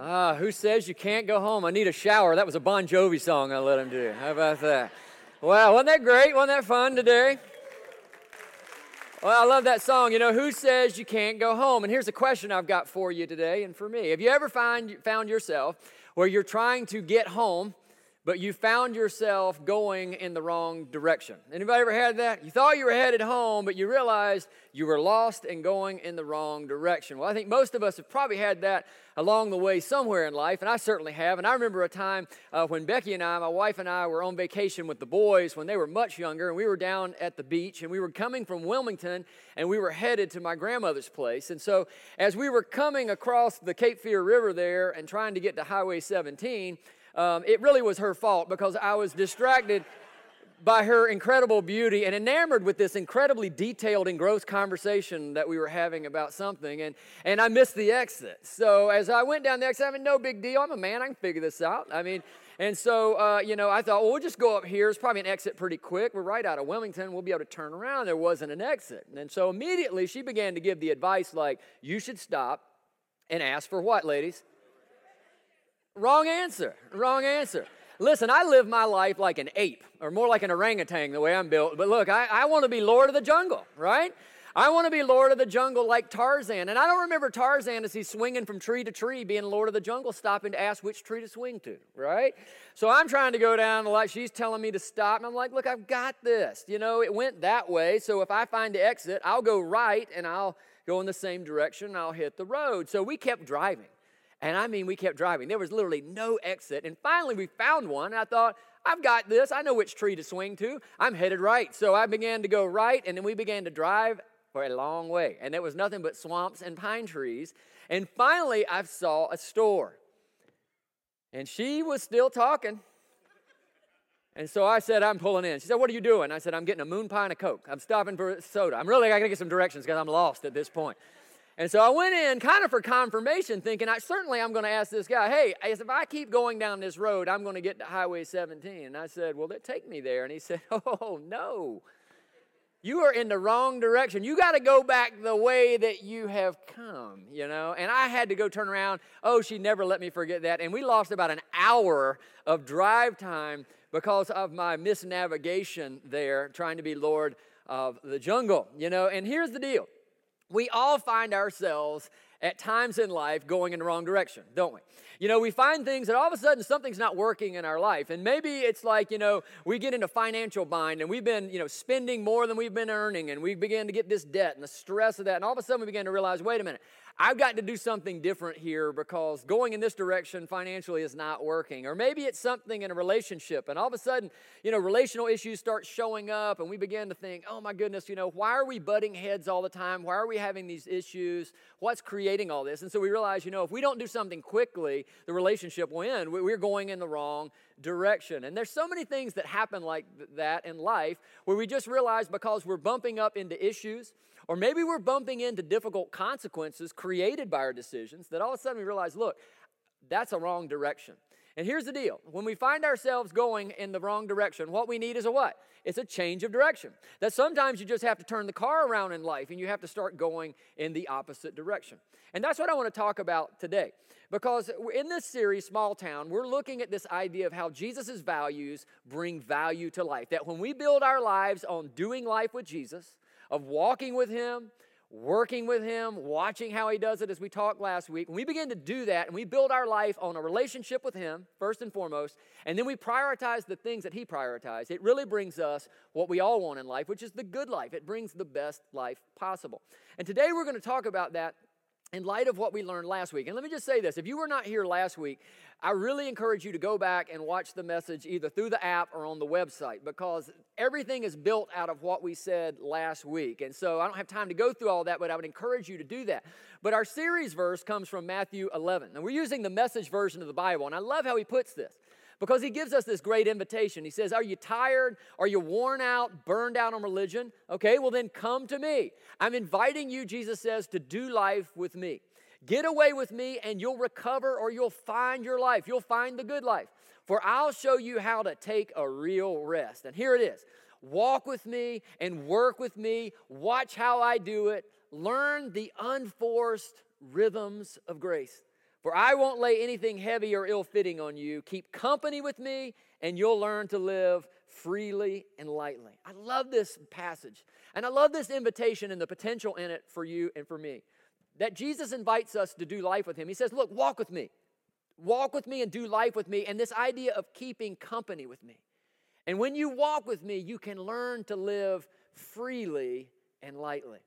Ah, who says you can't go home? I need a shower. That was a Bon Jovi song I let him do. How about that? Wow, wasn't that great? Wasn't that fun today? Well, I love that song. You know, who says you can't go home? And here's a question I've got for you today and for me. Have you ever find, found yourself where you're trying to get home but you found yourself going in the wrong direction. Anybody ever had that? You thought you were headed home, but you realized you were lost and going in the wrong direction. Well, I think most of us have probably had that along the way somewhere in life, and I certainly have. And I remember a time uh, when Becky and I, my wife and I, were on vacation with the boys when they were much younger, and we were down at the beach, and we were coming from Wilmington, and we were headed to my grandmother's place. And so, as we were coming across the Cape Fear River there and trying to get to Highway 17, um, it really was her fault because I was distracted by her incredible beauty and enamored with this incredibly detailed and gross conversation that we were having about something. And, and I missed the exit. So as I went down the exit, I mean, no big deal. I'm a man. I can figure this out. I mean, and so, uh, you know, I thought, well, we'll just go up here. It's probably an exit pretty quick. We're right out of Wilmington. We'll be able to turn around. There wasn't an exit. And so immediately she began to give the advice like, you should stop and ask for what, ladies? Wrong answer. Wrong answer. Listen, I live my life like an ape, or more like an orangutan the way I'm built. But look, I, I want to be Lord of the jungle, right? I want to be Lord of the jungle like Tarzan. And I don't remember Tarzan as he's swinging from tree to tree, being Lord of the jungle, stopping to ask which tree to swing to, right? So I'm trying to go down the light. She's telling me to stop. And I'm like, look, I've got this. You know, it went that way. So if I find the exit, I'll go right and I'll go in the same direction. And I'll hit the road. So we kept driving. And I mean, we kept driving. There was literally no exit. And finally, we found one. I thought, I've got this. I know which tree to swing to. I'm headed right. So I began to go right. And then we began to drive for a long way. And there was nothing but swamps and pine trees. And finally, I saw a store. And she was still talking. And so I said, I'm pulling in. She said, What are you doing? I said, I'm getting a moon pie and a Coke. I'm stopping for soda. I'm really, I gotta get some directions because I'm lost at this point. And so I went in kind of for confirmation, thinking, I certainly I'm going to ask this guy, hey, if I keep going down this road, I'm going to get to Highway 17. And I said, well, take me there. And he said, oh, no. You are in the wrong direction. You got to go back the way that you have come, you know? And I had to go turn around. Oh, she never let me forget that. And we lost about an hour of drive time because of my misnavigation there, trying to be Lord of the jungle, you know? And here's the deal we all find ourselves at times in life going in the wrong direction, don't we? You know, we find things that all of a sudden something's not working in our life. And maybe it's like, you know, we get into financial bind and we've been, you know, spending more than we've been earning and we begin to get this debt and the stress of that. And all of a sudden we begin to realize, wait a minute, I've got to do something different here because going in this direction financially is not working. Or maybe it's something in a relationship, and all of a sudden, you know, relational issues start showing up, and we begin to think, oh my goodness, you know, why are we butting heads all the time? Why are we having these issues? What's creating all this? And so we realize, you know, if we don't do something quickly, the relationship will end. We're going in the wrong direction. And there's so many things that happen like that in life where we just realize because we're bumping up into issues, or maybe we're bumping into difficult consequences created by our decisions that all of a sudden we realize, look, that's a wrong direction. And here's the deal when we find ourselves going in the wrong direction, what we need is a what? It's a change of direction. That sometimes you just have to turn the car around in life and you have to start going in the opposite direction. And that's what I want to talk about today. Because in this series, Small Town, we're looking at this idea of how Jesus' values bring value to life. That when we build our lives on doing life with Jesus, of walking with Him, working with Him, watching how He does it as we talked last week, when we begin to do that and we build our life on a relationship with Him, first and foremost, and then we prioritize the things that He prioritized, it really brings us what we all want in life, which is the good life. It brings the best life possible. And today we're going to talk about that in light of what we learned last week. And let me just say this if you were not here last week, I really encourage you to go back and watch the message either through the app or on the website because everything is built out of what we said last week. And so I don't have time to go through all that, but I would encourage you to do that. But our series verse comes from Matthew 11. And we're using the message version of the Bible. And I love how he puts this because he gives us this great invitation. He says, Are you tired? Are you worn out, burned out on religion? Okay, well then come to me. I'm inviting you, Jesus says, to do life with me. Get away with me and you'll recover or you'll find your life. You'll find the good life. For I'll show you how to take a real rest. And here it is walk with me and work with me. Watch how I do it. Learn the unforced rhythms of grace. For I won't lay anything heavy or ill fitting on you. Keep company with me, and you'll learn to live freely and lightly. I love this passage. And I love this invitation and the potential in it for you and for me. That Jesus invites us to do life with Him. He says, Look, walk with me. Walk with me and do life with me. And this idea of keeping company with me. And when you walk with me, you can learn to live freely and lightly.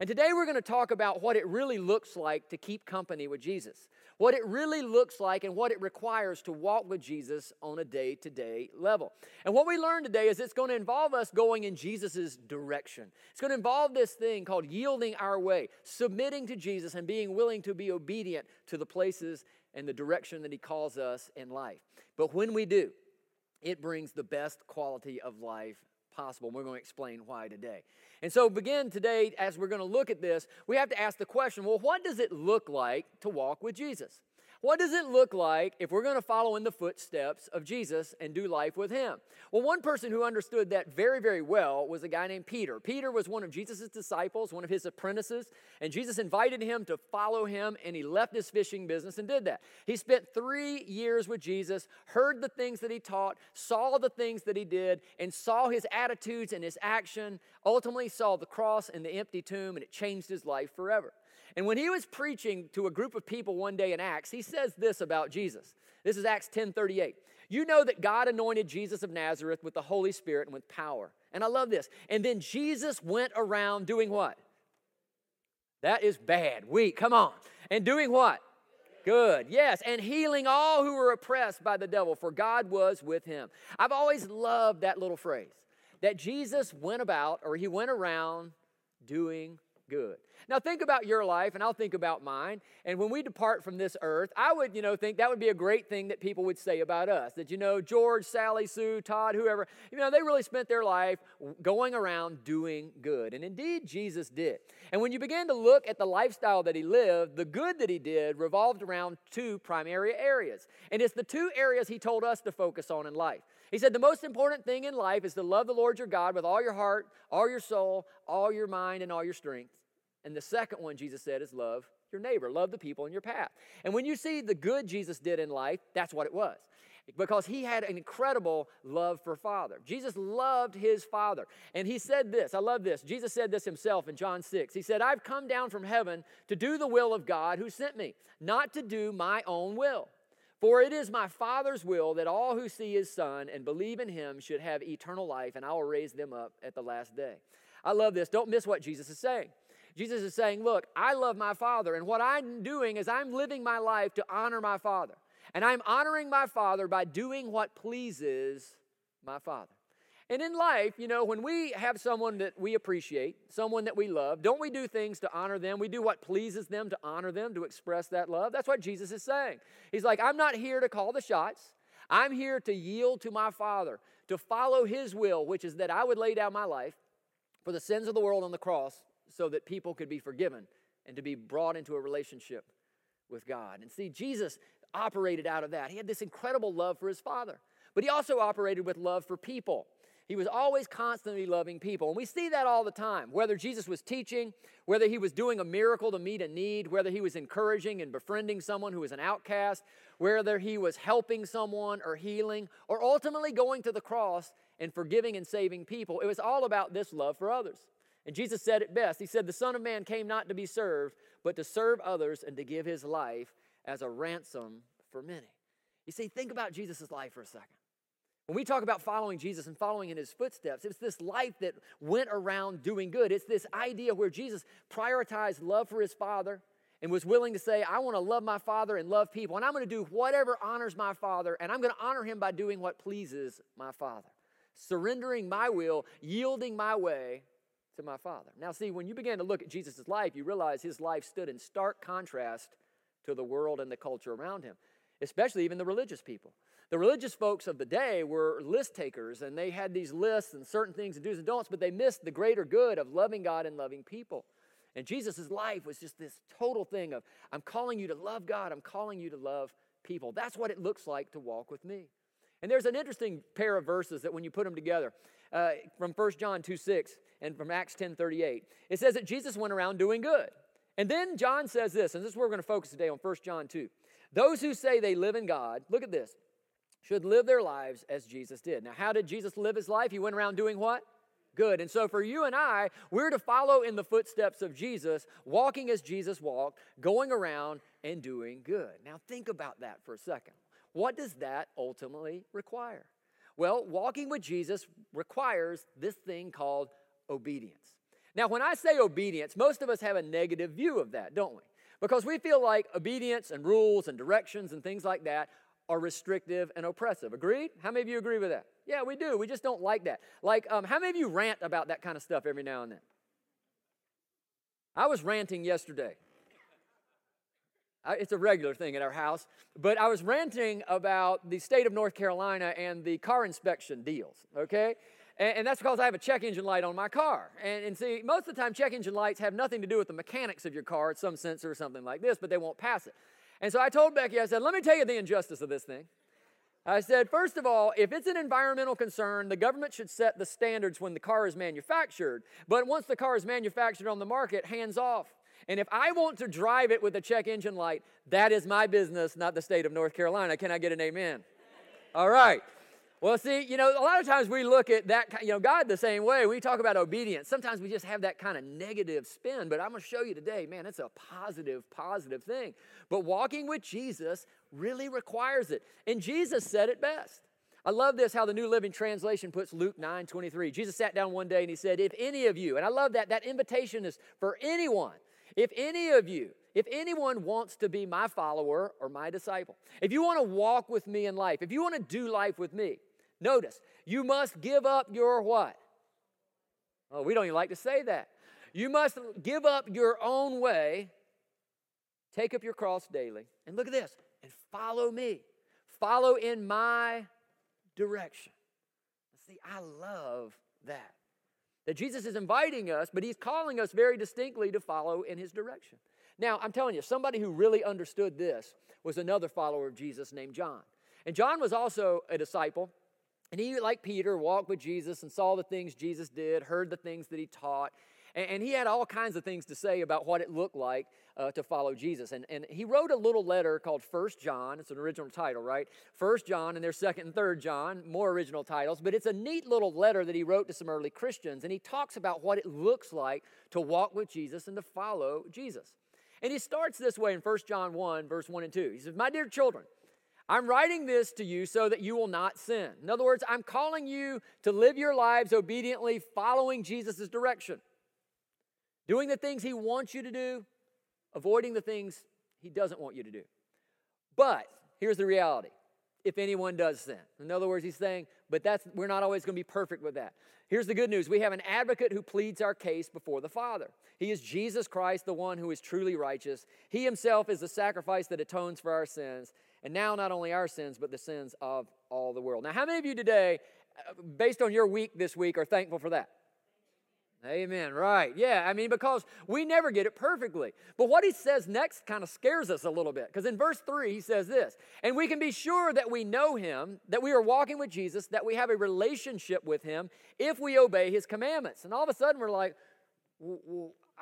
And today we're going to talk about what it really looks like to keep company with Jesus, what it really looks like, and what it requires to walk with Jesus on a day to day level. And what we learned today is it's going to involve us going in Jesus' direction. It's going to involve this thing called yielding our way, submitting to Jesus, and being willing to be obedient to the places and the direction that He calls us in life. But when we do, it brings the best quality of life possible. And we're going to explain why today. And so, begin today, as we're going to look at this, we have to ask the question well, what does it look like to walk with Jesus? What does it look like if we're going to follow in the footsteps of Jesus and do life with him? Well, one person who understood that very, very well was a guy named Peter. Peter was one of Jesus' disciples, one of his apprentices, and Jesus invited him to follow him, and he left his fishing business and did that. He spent three years with Jesus, heard the things that he taught, saw the things that he did, and saw his attitudes and his action, ultimately saw the cross and the empty tomb, and it changed his life forever. And when he was preaching to a group of people one day in Acts, he says this about Jesus. This is Acts 10 38. You know that God anointed Jesus of Nazareth with the Holy Spirit and with power. And I love this. And then Jesus went around doing what? That is bad, weak, come on. And doing what? Good, yes, and healing all who were oppressed by the devil, for God was with him. I've always loved that little phrase that Jesus went about or he went around doing good. Now think about your life and I'll think about mine. And when we depart from this earth, I would, you know, think that would be a great thing that people would say about us. That you know, George, Sally, Sue, Todd, whoever, you know, they really spent their life going around doing good. And indeed Jesus did. And when you begin to look at the lifestyle that he lived, the good that he did revolved around two primary areas. And it's the two areas he told us to focus on in life. He said, The most important thing in life is to love the Lord your God with all your heart, all your soul, all your mind, and all your strength. And the second one, Jesus said, is love your neighbor, love the people in your path. And when you see the good Jesus did in life, that's what it was. Because he had an incredible love for Father. Jesus loved his Father. And he said this, I love this. Jesus said this himself in John 6. He said, I've come down from heaven to do the will of God who sent me, not to do my own will. For it is my Father's will that all who see his Son and believe in him should have eternal life, and I will raise them up at the last day. I love this. Don't miss what Jesus is saying. Jesus is saying, Look, I love my Father, and what I'm doing is I'm living my life to honor my Father. And I'm honoring my Father by doing what pleases my Father. And in life, you know, when we have someone that we appreciate, someone that we love, don't we do things to honor them? We do what pleases them to honor them, to express that love. That's what Jesus is saying. He's like, I'm not here to call the shots. I'm here to yield to my Father, to follow His will, which is that I would lay down my life for the sins of the world on the cross so that people could be forgiven and to be brought into a relationship with God. And see, Jesus operated out of that. He had this incredible love for his Father, but he also operated with love for people. He was always constantly loving people. And we see that all the time, whether Jesus was teaching, whether he was doing a miracle to meet a need, whether he was encouraging and befriending someone who was an outcast, whether he was helping someone or healing, or ultimately going to the cross and forgiving and saving people. It was all about this love for others. And Jesus said it best. He said, The Son of Man came not to be served, but to serve others and to give his life as a ransom for many. You see, think about Jesus' life for a second. When we talk about following Jesus and following in his footsteps, it's this life that went around doing good. It's this idea where Jesus prioritized love for his Father and was willing to say, I want to love my Father and love people, and I'm going to do whatever honors my Father, and I'm going to honor him by doing what pleases my Father. Surrendering my will, yielding my way to my Father. Now, see, when you begin to look at Jesus' life, you realize his life stood in stark contrast to the world and the culture around him, especially even the religious people. The religious folks of the day were list takers, and they had these lists and certain things and do's and don'ts, but they missed the greater good of loving God and loving people. And Jesus' life was just this total thing of, I'm calling you to love God, I'm calling you to love people. That's what it looks like to walk with me. And there's an interesting pair of verses that when you put them together, uh, from 1 John 2 6 and from Acts 10 38, it says that Jesus went around doing good. And then John says this, and this is where we're going to focus today on 1 John 2. Those who say they live in God, look at this, should live their lives as Jesus did. Now, how did Jesus live his life? He went around doing what? Good. And so, for you and I, we're to follow in the footsteps of Jesus, walking as Jesus walked, going around and doing good. Now, think about that for a second. What does that ultimately require? Well, walking with Jesus requires this thing called obedience. Now, when I say obedience, most of us have a negative view of that, don't we? Because we feel like obedience and rules and directions and things like that are restrictive and oppressive. Agreed? How many of you agree with that? Yeah, we do. We just don't like that. Like, um, how many of you rant about that kind of stuff every now and then? I was ranting yesterday. It's a regular thing at our house. But I was ranting about the state of North Carolina and the car inspection deals, okay? And, and, that's because I have a check engine light on my car. And, and see, most of the time, check engine lights have nothing to do with the mechanics of your car. It's some sensor or something like this, but they won't pass it. And so I told Becky, I said, let me tell you the injustice of this thing. I said, first of all, if it's an environmental concern, the government should set the standards when the car is manufactured. But once the car is manufactured on the market, hands off. And if I want to drive it with a check engine light, that is my business, not the state of North Carolina. Can I get an amen? All right. Well, see, you know, a lot of times we look at that, you know, God the same way. We talk about obedience. Sometimes we just have that kind of negative spin, but I'm going to show you today, man, it's a positive, positive thing. But walking with Jesus really requires it. And Jesus said it best. I love this how the New Living Translation puts Luke 9 23. Jesus sat down one day and he said, If any of you, and I love that, that invitation is for anyone, if any of you, if anyone wants to be my follower or my disciple, if you want to walk with me in life, if you want to do life with me, Notice, you must give up your what? Oh, we don't even like to say that. You must give up your own way, take up your cross daily, and look at this, and follow me. Follow in my direction. See, I love that. That Jesus is inviting us, but he's calling us very distinctly to follow in his direction. Now, I'm telling you, somebody who really understood this was another follower of Jesus named John. And John was also a disciple. And he, like Peter, walked with Jesus and saw the things Jesus did, heard the things that he taught. And, and he had all kinds of things to say about what it looked like uh, to follow Jesus. And, and he wrote a little letter called First John. It's an original title, right? First John, and there's second and third John, more original titles. But it's a neat little letter that he wrote to some early Christians. And he talks about what it looks like to walk with Jesus and to follow Jesus. And he starts this way in First John 1, verse 1 and 2. He says, My dear children, I'm writing this to you so that you will not sin. In other words, I'm calling you to live your lives obediently, following Jesus' direction, doing the things He wants you to do, avoiding the things He doesn't want you to do. But here's the reality if anyone does sin. In other words, he's saying, but that's we're not always going to be perfect with that. Here's the good news. We have an advocate who pleads our case before the Father. He is Jesus Christ, the one who is truly righteous. He himself is the sacrifice that atones for our sins, and now not only our sins, but the sins of all the world. Now, how many of you today, uh, based on your week this week, are thankful for that? Amen. Right. Yeah. I mean, because we never get it perfectly. But what he says next kind of scares us a little bit. Because in verse 3, he says this And we can be sure that we know him, that we are walking with Jesus, that we have a relationship with him if we obey his commandments. And all of a sudden, we're like,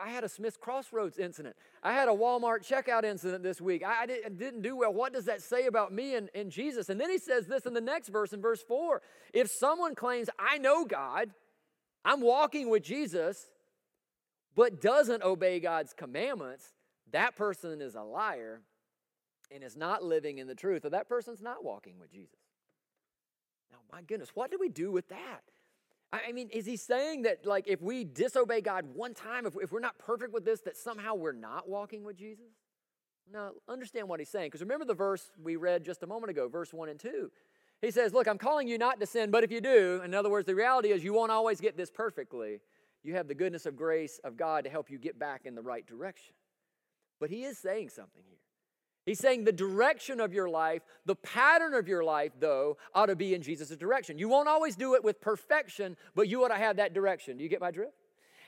I had a Smith's Crossroads incident. I had a Walmart checkout incident this week. I, didn't do well. What does that say about me and, and Jesus? And then he says this in the next verse, in verse 4 If someone claims, I know God, I'm walking with Jesus, but doesn't obey God's commandments, that person is a liar and is not living in the truth, or that person's not walking with Jesus. Now, my goodness, what do we do with that? I mean, is he saying that, like, if we disobey God one time, if, if we're not perfect with this, that somehow we're not walking with Jesus? No, understand what he's saying. Because remember the verse we read just a moment ago, verse 1 and 2. He says, Look, I'm calling you not to sin, but if you do, in other words, the reality is you won't always get this perfectly. You have the goodness of grace of God to help you get back in the right direction. But he is saying something here. He's saying the direction of your life, the pattern of your life, though, ought to be in Jesus' direction. You won't always do it with perfection, but you ought to have that direction. Do you get my drift?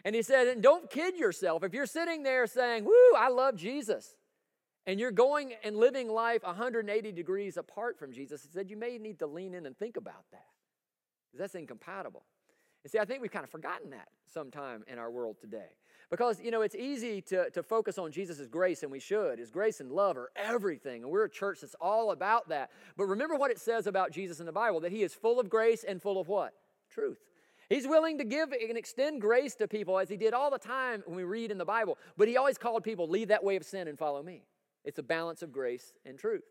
And he said, and don't kid yourself. If you're sitting there saying, Woo, I love Jesus, and you're going and living life 180 degrees apart from Jesus, he said, you may need to lean in and think about that. Because that's incompatible. And see, I think we've kind of forgotten that sometime in our world today. Because, you know, it's easy to, to focus on Jesus' grace, and we should. His grace and love are everything. And we're a church that's all about that. But remember what it says about Jesus in the Bible that he is full of grace and full of what? Truth. He's willing to give and extend grace to people as he did all the time when we read in the Bible. But he always called people, leave that way of sin and follow me. It's a balance of grace and truth.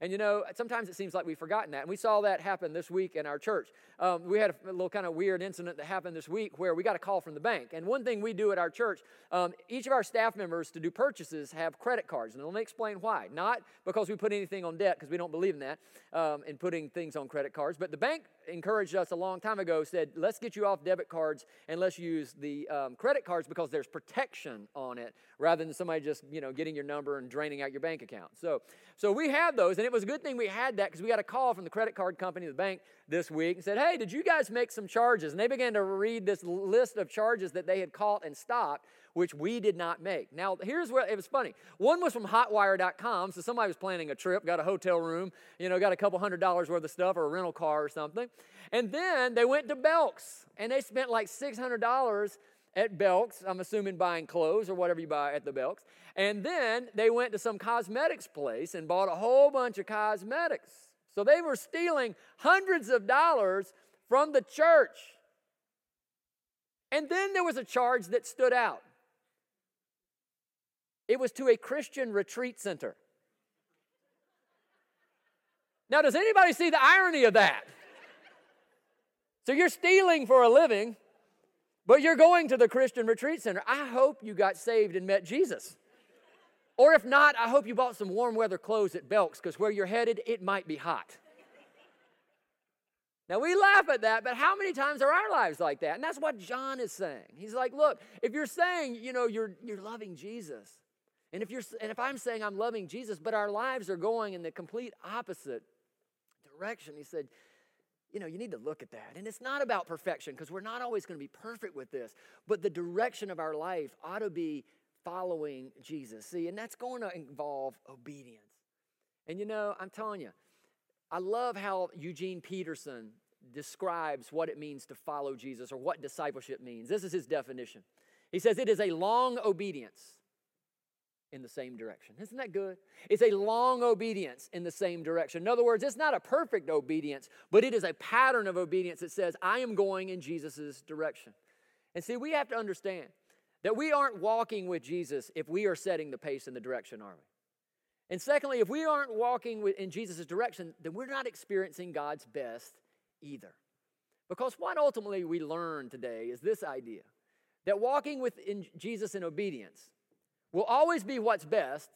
And you know, sometimes it seems like we've forgotten that. And we saw that happen this week in our church. Um, we had a little kind of weird incident that happened this week where we got a call from the bank. And one thing we do at our church, um, each of our staff members to do purchases have credit cards. And let me explain why. Not because we put anything on debt, because we don't believe in that, um, in putting things on credit cards. But the bank encouraged us a long time ago, said, let's get you off debit cards and let's use the um, credit cards because there's protection on it rather than somebody just, you know, getting your number and draining out your bank account. So, so we have those, and it was a good thing we had that because we got a call from the credit card company, the bank, this week and said, hey, did you guys make some charges? And they began to read this list of charges that they had caught and stopped which we did not make. Now, here's where it was funny. One was from hotwire.com, so somebody was planning a trip, got a hotel room, you know, got a couple hundred dollars worth of stuff or a rental car or something. And then they went to Belk's and they spent like $600 at Belk's, I'm assuming buying clothes or whatever you buy at the Belk's. And then they went to some cosmetics place and bought a whole bunch of cosmetics. So they were stealing hundreds of dollars from the church. And then there was a charge that stood out. It was to a Christian retreat center. Now, does anybody see the irony of that? So you're stealing for a living, but you're going to the Christian retreat center. I hope you got saved and met Jesus. Or if not, I hope you bought some warm weather clothes at Belk's because where you're headed, it might be hot. Now we laugh at that, but how many times are our lives like that? And that's what John is saying. He's like, look, if you're saying, you know, you're you're loving Jesus, and if you're and if I'm saying I'm loving Jesus, but our lives are going in the complete opposite direction, he said, you know, you need to look at that. And it's not about perfection because we're not always going to be perfect with this, but the direction of our life ought to be following Jesus. See, and that's going to involve obedience. And you know, I'm telling you, I love how Eugene Peterson describes what it means to follow Jesus or what discipleship means. This is his definition. He says it is a long obedience in the same direction. Isn't that good? It's a long obedience in the same direction. In other words, it's not a perfect obedience, but it is a pattern of obedience that says, I am going in Jesus' direction. And see, we have to understand that we aren't walking with Jesus if we are setting the pace in the direction, are we? And secondly, if we aren't walking in Jesus' direction, then we're not experiencing God's best either. Because what ultimately we learn today is this idea that walking with Jesus in obedience will always be what's best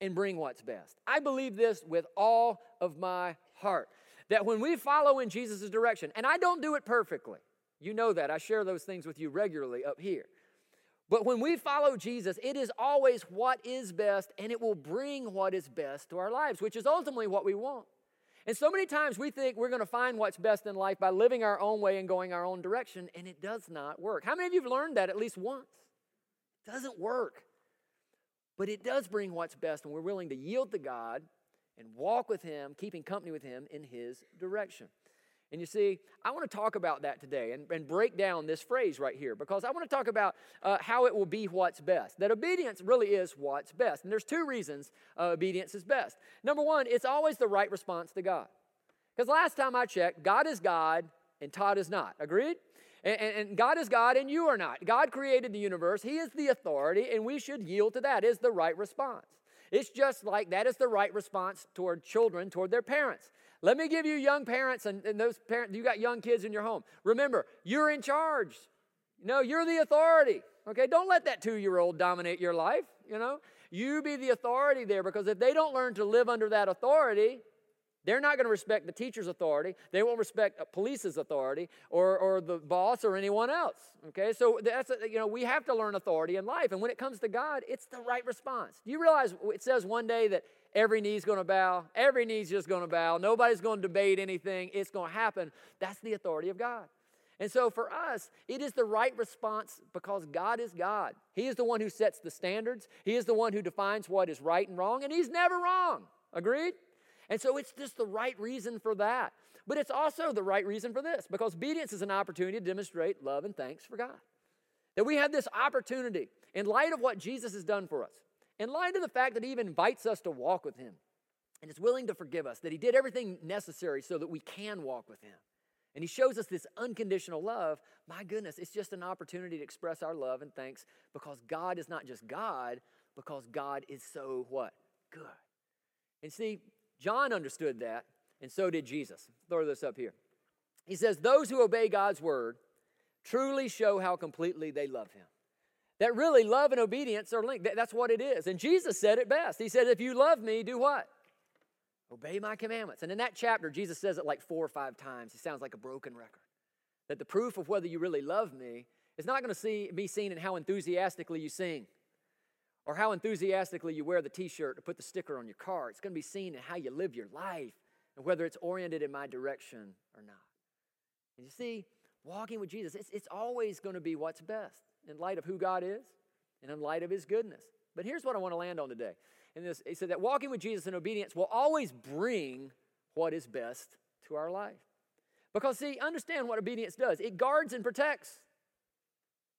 and bring what's best. I believe this with all of my heart. That when we follow in Jesus' direction, and I don't do it perfectly, you know that. I share those things with you regularly up here. But when we follow Jesus, it is always what is best, and it will bring what is best to our lives, which is ultimately what we want. And so many times we think we're going to find what's best in life by living our own way and going our own direction, and it does not work. How many of you have learned that at least once? It doesn't work. But it does bring what's best when we're willing to yield to God and walk with Him, keeping company with Him in His direction. And you see, I want to talk about that today and, and break down this phrase right here because I want to talk about uh, how it will be what's best. That obedience really is what's best. And there's two reasons uh, obedience is best. Number one, it's always the right response to God. Because last time I checked, God is God and Todd is not. Agreed? And, and, God is God and you are not. God created the universe, He is the authority, and we should yield to that, is the right response. It's just like that is the right response toward children, toward their parents. Let me give you young parents and, and those parents, you got young kids in your home. Remember, you're in charge. No, you're the authority. Okay, don't let that two year old dominate your life. You know, you be the authority there because if they don't learn to live under that authority, they're not going to respect the teacher's authority. They won't respect a police's authority or, or the boss or anyone else. Okay, so that's you know we have to learn authority in life, and when it comes to God, it's the right response. Do you realize it says one day that every knee's going to bow, every knee's just going to bow, nobody's going to debate anything. It's going to happen. That's the authority of God. And so for us, it is the right response because God is God. He is the one who sets the standards. He is the one who defines what is right and wrong, and He's never wrong. Agreed? And so it's just the right reason for that. But it's also the right reason for this because obedience is an opportunity to demonstrate love and thanks for God. That we have this opportunity in light of what Jesus has done for us, in light of the fact that He even invites us to walk with Him and is willing to forgive us, that He did everything necessary so that we can walk with Him, and He shows us this unconditional love, my goodness, it's just an opportunity to express our love and thanks because God is not just God, because God is so what? Good. And see, John understood that, and so did Jesus. Throw this up here. He says, Those who obey God's word truly show how completely they love Him. That really love and obedience are linked. That's what it is. And Jesus said it best. He said, If you love me, do what? Obey my commandments. And in that chapter, Jesus says it like four or five times. It sounds like a broken record. That the proof of whether you really love me is not going to be seen in how enthusiastically you sing or how enthusiastically you wear the t shirt to put the sticker on your car. It's going to be seen in how you live your life and whether it's oriented in my direction or not. And you see, walking with Jesus, it's, it's always going to be what's best in light of who God is and in light of his goodness. But here's what I want to land on today. And this, he said that walking with Jesus in obedience will always bring what is best to our life. Because, see, understand what obedience does it guards and protects.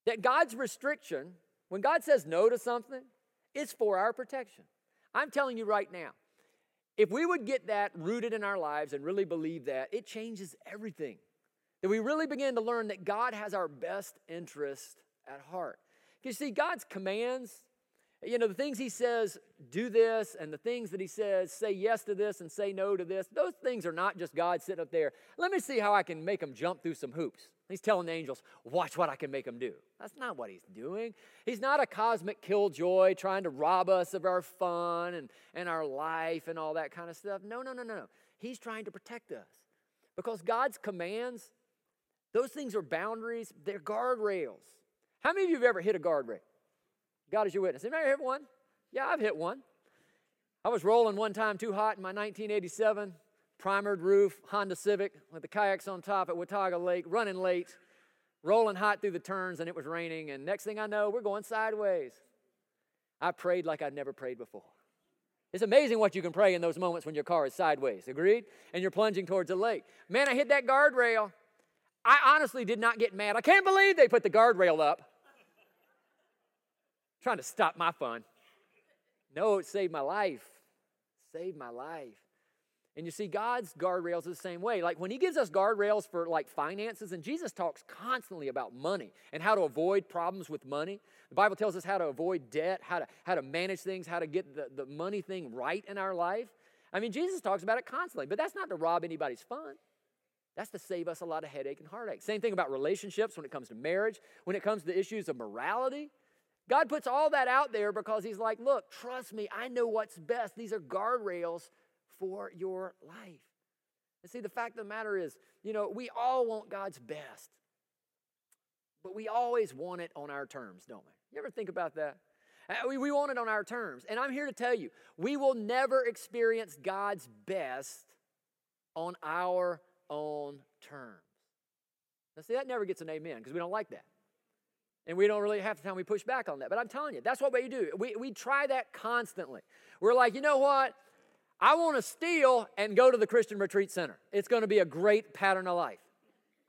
That God's restriction, when God says no to something, it's for our protection. I'm telling you right now, if we would get that rooted in our lives and really believe that, it changes everything. That we really begin to learn that God has our best interest at heart. You see, God's commands, you know, the things He says, do this, and the things that He says, say yes to this and say no to this, those things are not just God sitting up there. Let me see how I can make them jump through some hoops. He's telling the angels, watch what I can make them do. That's not what He's doing. He's not a cosmic killjoy trying to rob us of our fun and, and our life and all that kind of stuff. No, no, no, no. No. He's trying to protect us. Because God's commands, those things are boundaries, they're guardrails. How many of you have ever hit a guardrail? God is your witness. Anybody hit one? Yeah, I've hit one. I was rolling one time too hot in my 1987 primered roof Honda Civic with the kayaks on top at Watauga Lake, running late, rolling hot through the turns, and it was raining. And next thing I know, we're going sideways. I prayed like I'd never prayed before. It's amazing what you can pray in those moments when your car is sideways, agreed? And you're plunging towards a lake. Man, I hit that guardrail. I honestly did not get mad. I can't believe they put the guardrail up trying to stop my fun. No, it saved my life. Saved my life. And you see, God's guardrails the same way. Like when He gives us guardrails for like finances, and Jesus talks constantly about money and how to avoid problems with money. The Bible tells us how to avoid debt, how to, how to manage things, how to get the, the money thing right in our life. I mean, Jesus talks about it constantly, but that's not to rob anybody's fun. That's to save us a lot of headache and heartache. Same thing about relationships when it comes to marriage, when it comes to issues of morality. God puts all that out there because He's like, look, trust me, I know what's best. These are guardrails for your life. And see, the fact of the matter is, you know, we all want God's best, but we always want it on our terms, don't we? You ever think about that? Uh, we, we want it on our terms. And I'm here to tell you, we will never experience God's best on our own terms. Now, see, that never gets an amen because we don't like that. And we don't really have the time we push back on that. But I'm telling you, that's what we do. We, we try that constantly. We're like, you know what? I want to steal and go to the Christian Retreat Center. It's going to be a great pattern of life.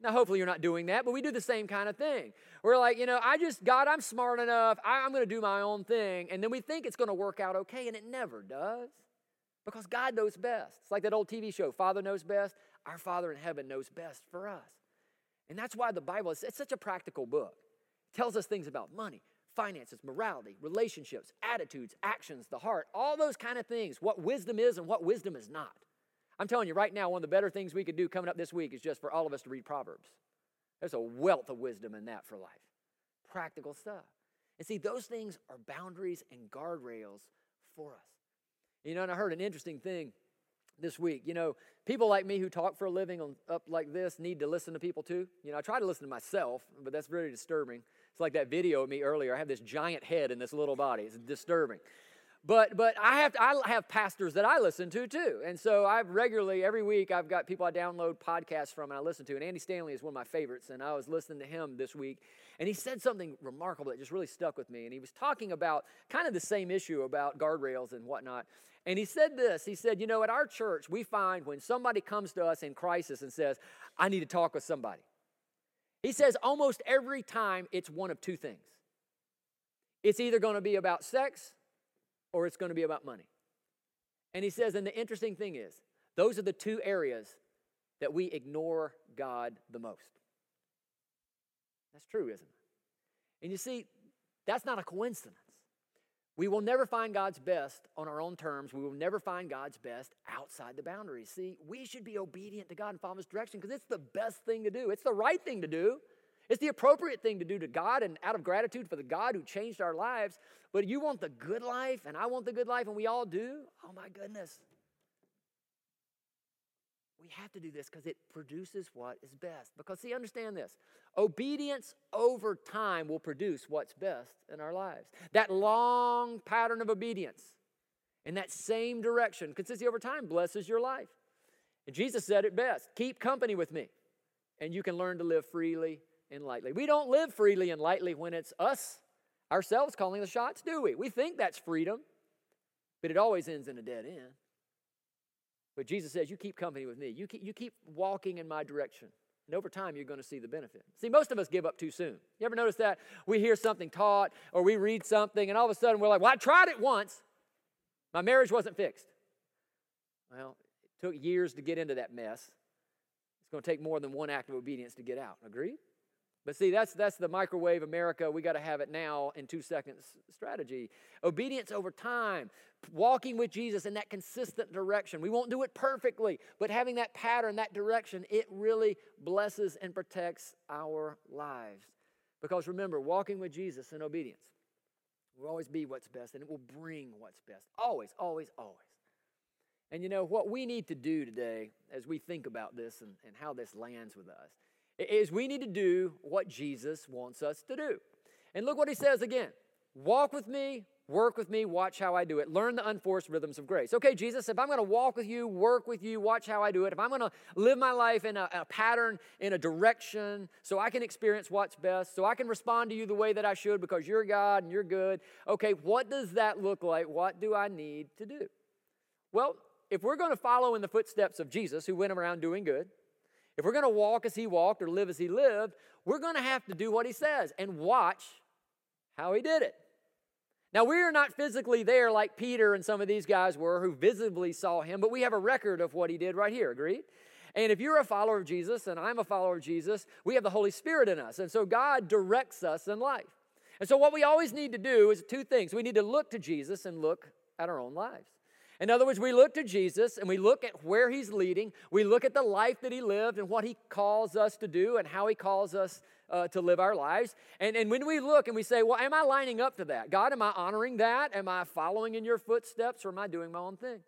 Now, hopefully, you're not doing that, but we do the same kind of thing. We're like, you know, I just, God, I'm smart enough. I, I'm going to do my own thing. And then we think it's going to work out okay, and it never does because God knows best. It's like that old TV show, Father Knows Best. Our Father in heaven knows best for us. And that's why the Bible is it's such a practical book It tells us things about money, finances, morality, relationships, attitudes, actions, the heart, all those kind of things, what wisdom is and what wisdom is not. I'm telling you right now, one of the better things we could do coming up this week is just for all of us to read Proverbs. There's a wealth of wisdom in that for life. Practical stuff. And see, those things are boundaries and guardrails for us. You know, and I heard an interesting thing this week. You know, people like me who talk for a living on, up like this need to listen to people too. You know, I try to listen to myself, but that's very disturbing. It's like that video of me earlier. I have this giant head and this little body. It's disturbing. But but I have to, I have pastors that I listen to too, and so I've regularly every week I've got people I download podcasts from and I listen to. And Andy Stanley is one of my favorites, and I was listening to him this week, and he said something remarkable that just really stuck with me. And he was talking about kind of the same issue about guardrails and whatnot. And he said this. He said, you know, at our church we find when somebody comes to us in crisis and says, "I need to talk with somebody," he says almost every time it's one of two things. It's either going to be about sex or it's going to be about money. And he says, and the interesting thing is, those are the two areas that we ignore God the most. That's true, isn't it? And you see, that's not a coincidence. We will never find God's best on our own terms. We will never find God's best outside the boundaries. See, we should be obedient to God and follow His direction because it's the best thing to do. It's the right thing to do. It's the appropriate thing to do to God and out of gratitude for the God who changed our lives. But you want the good life, and I want the good life, and we all do. Oh my goodness. We have to do this because it produces what is best. Because, see, understand this obedience over time will produce what's best in our lives. That long pattern of obedience in that same direction, consistency over time, blesses your life. And Jesus said it best keep company with me, and you can learn to live freely and lightly. We don't live freely and lightly when it's us, ourselves, calling the shots, do we? We think that's freedom, but it always ends in a dead end. But Jesus says, You keep company with me. You keep, you keep walking in my direction. And over time, you're going to see the benefit. See, most of us give up too soon. You ever notice that? We hear something taught or we read something, and all of a sudden we're like, Well, I tried it once. My marriage wasn't fixed. Well, it took years to get into that mess. It's going to take more than one act of obedience to get out. Agreed? But see, that's, that's the microwave America, we got to have it now in two seconds strategy. Obedience over time, walking with Jesus in that consistent direction. We won't do it perfectly, but having that pattern, that direction, it really blesses and protects our lives. Because remember, walking with Jesus in obedience will always be what's best, and it will bring what's best. Always, always, always. And you know, what we need to do today as we think about this and, and how this lands with us is we need to do what Jesus wants us to do. And look what he says again walk with me, work with me, watch how I do it. Learn the unforced rhythms of grace. Okay, Jesus, if I'm to walk with you, work with you, watch how I do it, if I'm to live my life in a, a, pattern, in a direction, so I can experience what's best, so I can respond to you the way that I should because you're God and you're good, okay, what does that look like? What do I need to do? Well, if we're to follow in the footsteps of Jesus, who went around doing good, if we're going to walk as he walked or live as he lived, we're going to have to do what he says and watch how he did it. Now, we are not physically there like Peter and some of these guys were who visibly saw him, but we have a record of what he did right here, agreed? And if you're a follower of Jesus and I'm a follower of Jesus, we have the Holy Spirit in us. And so God directs us in life. And so, what we always need to do is two things we need to look to Jesus and look at our own lives. In other words, we look to Jesus and we look at where he's leading. We look at the life that he lived and what he calls us to do and how he calls us uh, to live our lives. And, and when we look and we say, well, am I lining up to that? God, am I honoring that? Am I following in your footsteps or am I doing my own thing?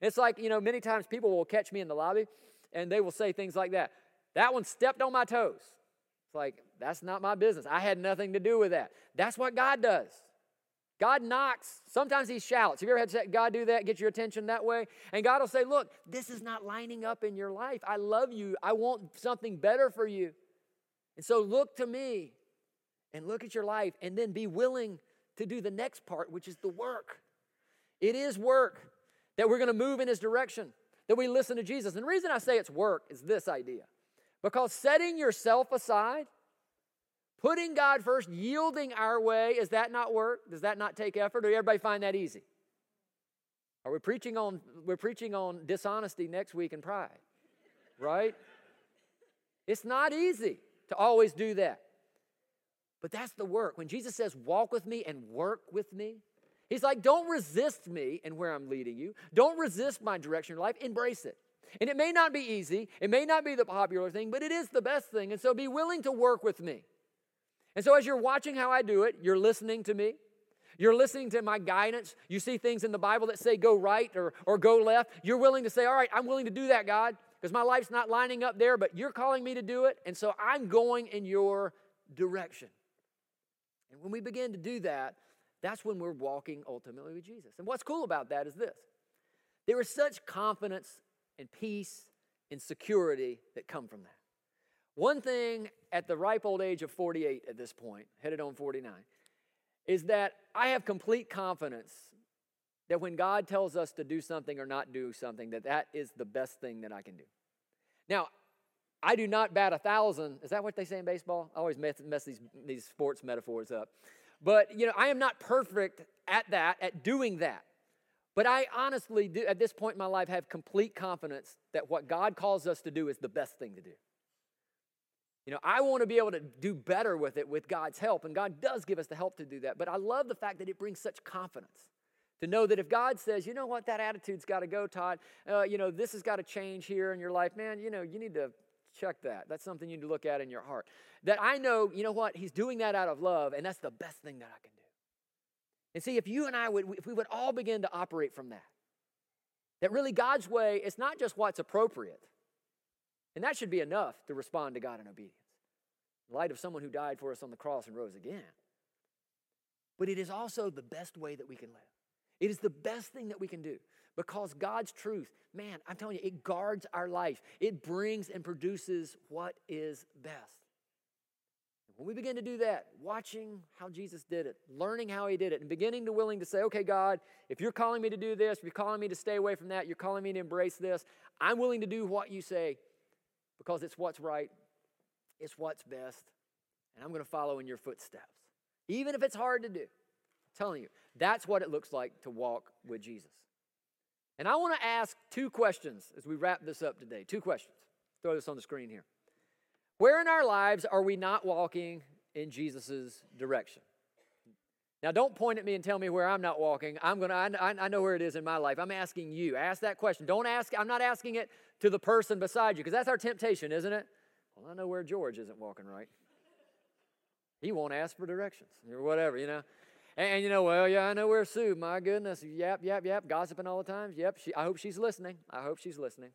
It's like, you know, many times people will catch me in the lobby and they will say things like that. That one stepped on my toes. It's like, that's not my business. I had nothing to do with that. That's what God does. God knocks. Sometimes He shouts. Have you ever had God do that, get your attention that way? And God will say, Look, this is not lining up in your life. I love you. I want something better for you. And so look to me and look at your life and then be willing to do the next part, which is the work. It is work that we're going to move in His direction, that we listen to Jesus. And the reason I say it's work is this idea because setting yourself aside Putting God first, yielding our way, is that not work? Does that not take effort? Or everybody find that easy? Are we preaching on we're preaching on dishonesty next week and pride? Right? It's not easy to always do that. But that's the work. When Jesus says, walk with me and work with me, he's like, don't resist me and where I'm leading you. Don't resist my direction in your life. Embrace it. And it may not be easy, it may not be the popular thing, but it is the best thing. And so be willing to work with me. And so, as you're watching how I do it, you're listening to me. You're listening to my guidance. You see things in the Bible that say go right or, or go left. You're willing to say, All right, I'm willing to do that, God, because my life's not lining up there, but you're calling me to do it. And so I'm going in your direction. And when we begin to do that, that's when we're walking ultimately with Jesus. And what's cool about that is this there is such confidence and peace and security that come from that. One thing at the ripe old age of 48 at this point, headed on 49, is that I have complete confidence that when God tells us to do something or not do something, that that is the best thing that I can do. Now, I do not bat a thousand. Is that what they say in baseball? I always mess, mess these, these sports metaphors up. But, you know, I am not perfect at that, at doing that. But I honestly, do, at this point in my life, have complete confidence that what God calls us to do is the best thing to do. You know, I want to be able to do better with it with God's help, and God does give us the help to do that. But I love the fact that it brings such confidence to know that if God says, you know what, that attitude's got to go, Todd, uh, you know, this has got to change here in your life, man, you know, you need to check that. That's something you need to look at in your heart. That I know, you know what, He's doing that out of love, and that's the best thing that I can do. And see, if you and I would, if we would all begin to operate from that, that really God's way is not just what's appropriate, and that should be enough to respond to God in obedience, in light of someone who died for us on the cross and rose again. But it is also the best way that we can live. It is the best thing that we can do because God's truth, man, I'm telling you, it guards our life. It brings and produces what is best. When we begin to do that, watching how Jesus did it, learning how he did it, and beginning to willing to say, okay, God, if you're calling me to do this, if you're calling me to stay away from that, you're calling me to embrace this, I'm willing to do what you say because it's what's right, it's what's best, and I'm going to follow in your footsteps. Even if it's hard to do. I'm telling you, that's what it looks like to walk with Jesus. And I want to ask two questions as we wrap this up today. Two questions. Throw this on the screen here. Where in our lives are we not walking in Jesus' direction? Now, don't point at me and tell me where I'm not walking. I'm gonna. I, I know where it is in my life. I'm asking you. Ask that question. Don't ask. I'm not asking it to the person beside you because that's our temptation, isn't it? Well, I know where George isn't walking right. He won't ask for directions or whatever, you know. And, and, you know, well, yeah, I know where Sue. My goodness, yap, yap, yap, gossiping all the time. Yep. She, I hope she's listening. I hope she's listening.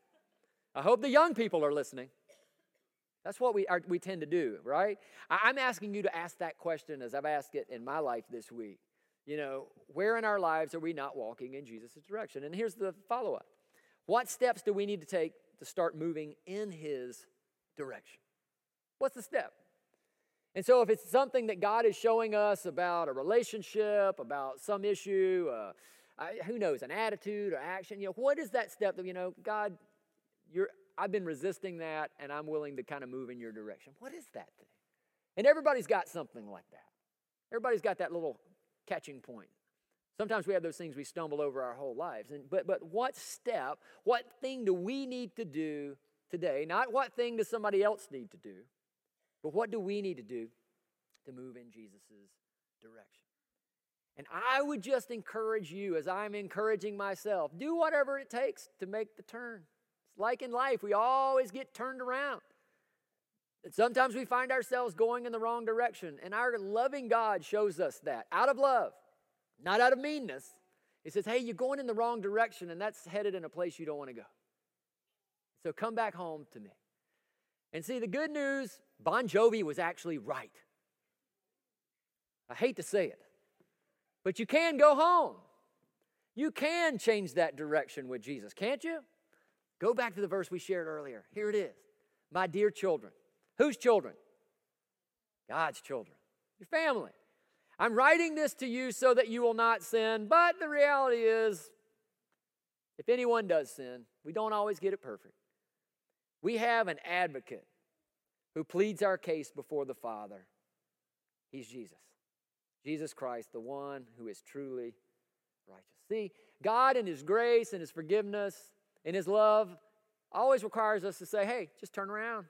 I hope the young people are listening. That's what we, are, we tend to do, right? I'm asking you to ask that question as I've asked it in my life this week. You know, where in our lives are we not walking in Jesus' direction? And here's the follow up What steps do we need to take to start moving in His direction? What's the step? And so, if it's something that God is showing us about a relationship, about some issue, uh, I, who knows, an attitude or action, you know, what is that step that, you know, God, you're, I've been resisting that and I'm willing to kind of move in your direction. What is that thing? And everybody's got something like that. Everybody's got that little catching point. Sometimes we have those things we stumble over our whole lives. And, but, but what step, what thing do we need to do today? Not what thing does somebody else need to do, but what do we need to do to move in Jesus' direction? And I would just encourage you, as I'm encouraging myself, do whatever it takes to make the turn It's like in life, we always get turned around. And sometimes we find ourselves going in the wrong direction. And our loving God shows us that out of love, not out of meanness. He says, Hey, you're going in the wrong direction, and that's headed in a place you don't want to go. So come back home to me. And see, the good news Bon Jovi was actually right. I hate to say it, but you can go home. You can change that direction with Jesus, can't you? Go back to the verse we shared earlier. Here it is. My dear children. Whose children? God's children. Your family. I'm writing this to you so that you will not sin, but the reality is, if anyone does sin, we don't always get it perfect. We have an advocate who pleads our case before the Father. He's Jesus. Jesus Christ, the one who is truly righteous. See, God in His grace and His forgiveness and His love always requires us to say, hey, just turn around,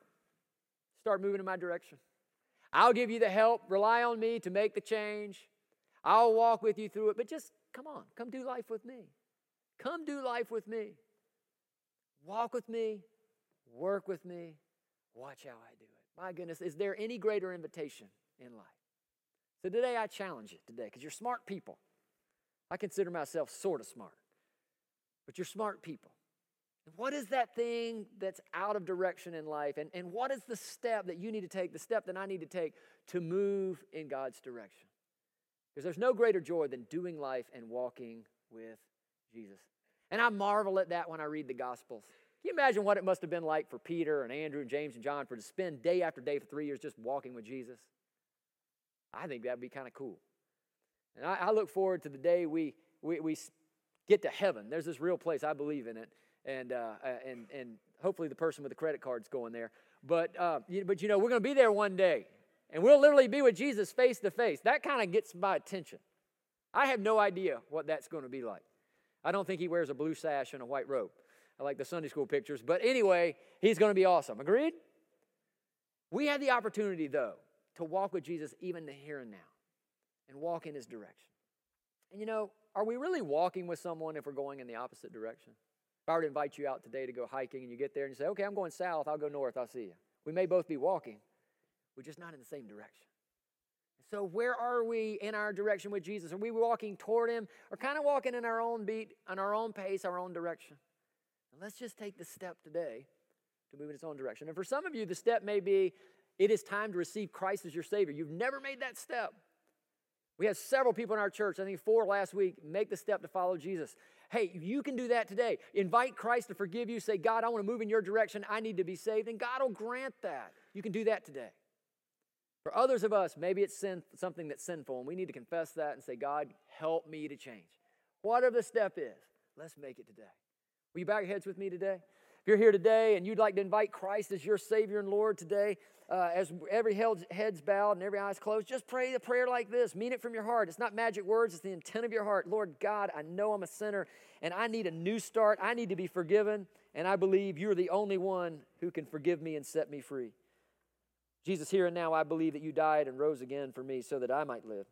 start moving in my direction. I'll give you the help. Rely on me to make the change. I'll walk with you through it, but just come on, come do life with me. Come do life with me. Walk with me, work with me, watch how I do it. My goodness, is there any greater invitation in life? So today I challenge you today because you're smart people. I consider myself sort of smart, but you're smart people. What is that thing that's out of direction in life? And, and what is the step that you need to take, the step that I need to take to move in God's direction? Because there's no greater joy than doing life and walking with Jesus. And I marvel at that when I read the Gospels. You imagine what it must have been like for Peter and Andrew and James and John for to spend day after day for three years just walking with Jesus? I think that'd be kind of cool. And I, I, look forward to the day we, we, we get to heaven. There's this real place, I believe in it and uh, uh, and and hopefully the person with the credit card's going there. But uh, but you know we're going to be there one day, and we'll literally be with Jesus face to face. That kind of gets my attention. I have no idea what that's going to be like. I don't think he wears a blue sash and a white robe. I like the Sunday school pictures. But anyway, he's going to be awesome. Agreed? We have the opportunity, though, to walk with Jesus even the here and now and walk in his direction. And you know, are we really walking with someone if we're going in the opposite direction? If I were to invite you out today to go hiking and you get there and you say, okay, I'm going south, I'll go north, I'll see you. We may both be walking, we're just not in the same direction. So, where are we in our direction with Jesus? Are we walking toward Him or kind of walking in our own beat, on our own pace, our own direction? Let's just take the step today to move in its own direction. And for some of you, the step may be it is time to receive Christ as your Savior. You've never made that step. We had several people in our church, I think four last week, make the step to follow Jesus. Hey, you can do that today. Invite Christ to forgive you. Say, God, I want to move in your direction. I need to be saved. And God will grant that. You can do that today. For others of us, maybe it's sin, something that's sinful, and we need to confess that and say, God, help me to change. Whatever the step is, let's make it today. Will you bow your heads with me today? If you're here today and you'd like to invite Christ as your Savior and Lord today, uh, as every head's bowed and every eye's closed, just pray a prayer like this. Mean it from your heart. It's not magic words, it's the intent of your heart. Lord God, I know I'm a sinner and I need a new start. I need to be forgiven, and I believe you're the only one who can forgive me and set me free. Jesus, here and now, I believe that you died and rose again for me so that I might live.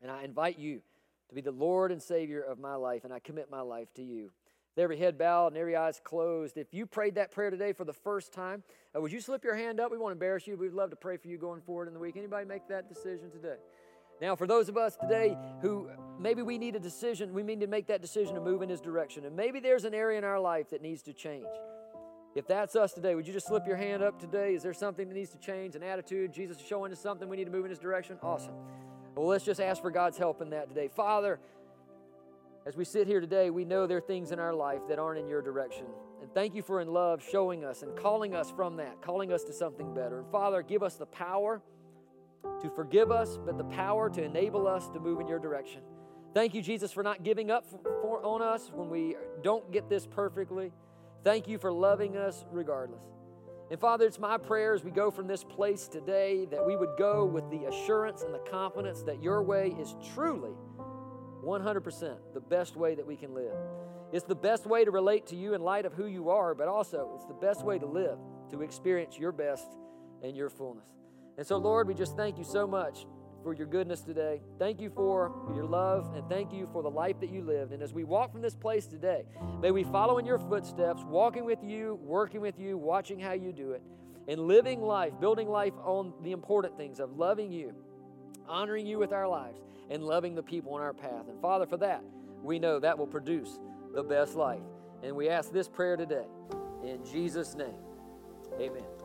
And I invite you to be the Lord and Savior of my life, and I commit my life to you every head bowed and every eyes closed. If you prayed that prayer today for the first time, uh, would you slip your hand up? We won't embarrass you. We'd love to pray for you going forward in the week. Anybody make that decision today? Now, for those of us today who maybe we need a decision, we need to make that decision to move in His direction. And maybe there's an area in our life that needs to change. If that's us today, would you just slip your hand up today? Is there something that needs to change? An attitude? Jesus is showing us something we need to move in His direction? Awesome. Well, let's just ask for God's help in that today. Father, as we sit here today, we know there are things in our life that aren't in your direction. And thank you for in love showing us and calling us from that, calling us to something better. And Father, give us the power to forgive us, but the power to enable us to move in your direction. Thank you, Jesus, for not giving up for, for, on us when we don't get this perfectly. Thank you for loving us regardless. And Father, it's my prayer as we go from this place today that we would go with the assurance and the confidence that your way is truly 100% the best way that we can live. It's the best way to relate to you in light of who you are, but also it's the best way to live, to experience your best and your fullness. And so, Lord, we just thank you so much for your goodness today. Thank you for your love, and thank you for the life that you lived. And as we walk from this place today, may we follow in your footsteps, walking with you, working with you, watching how you do it, and living life, building life on the important things of loving you, honoring you with our lives and loving the people in our path. And Father, for that, we know that will produce the best life. And we ask this prayer today in Jesus' name. Amen.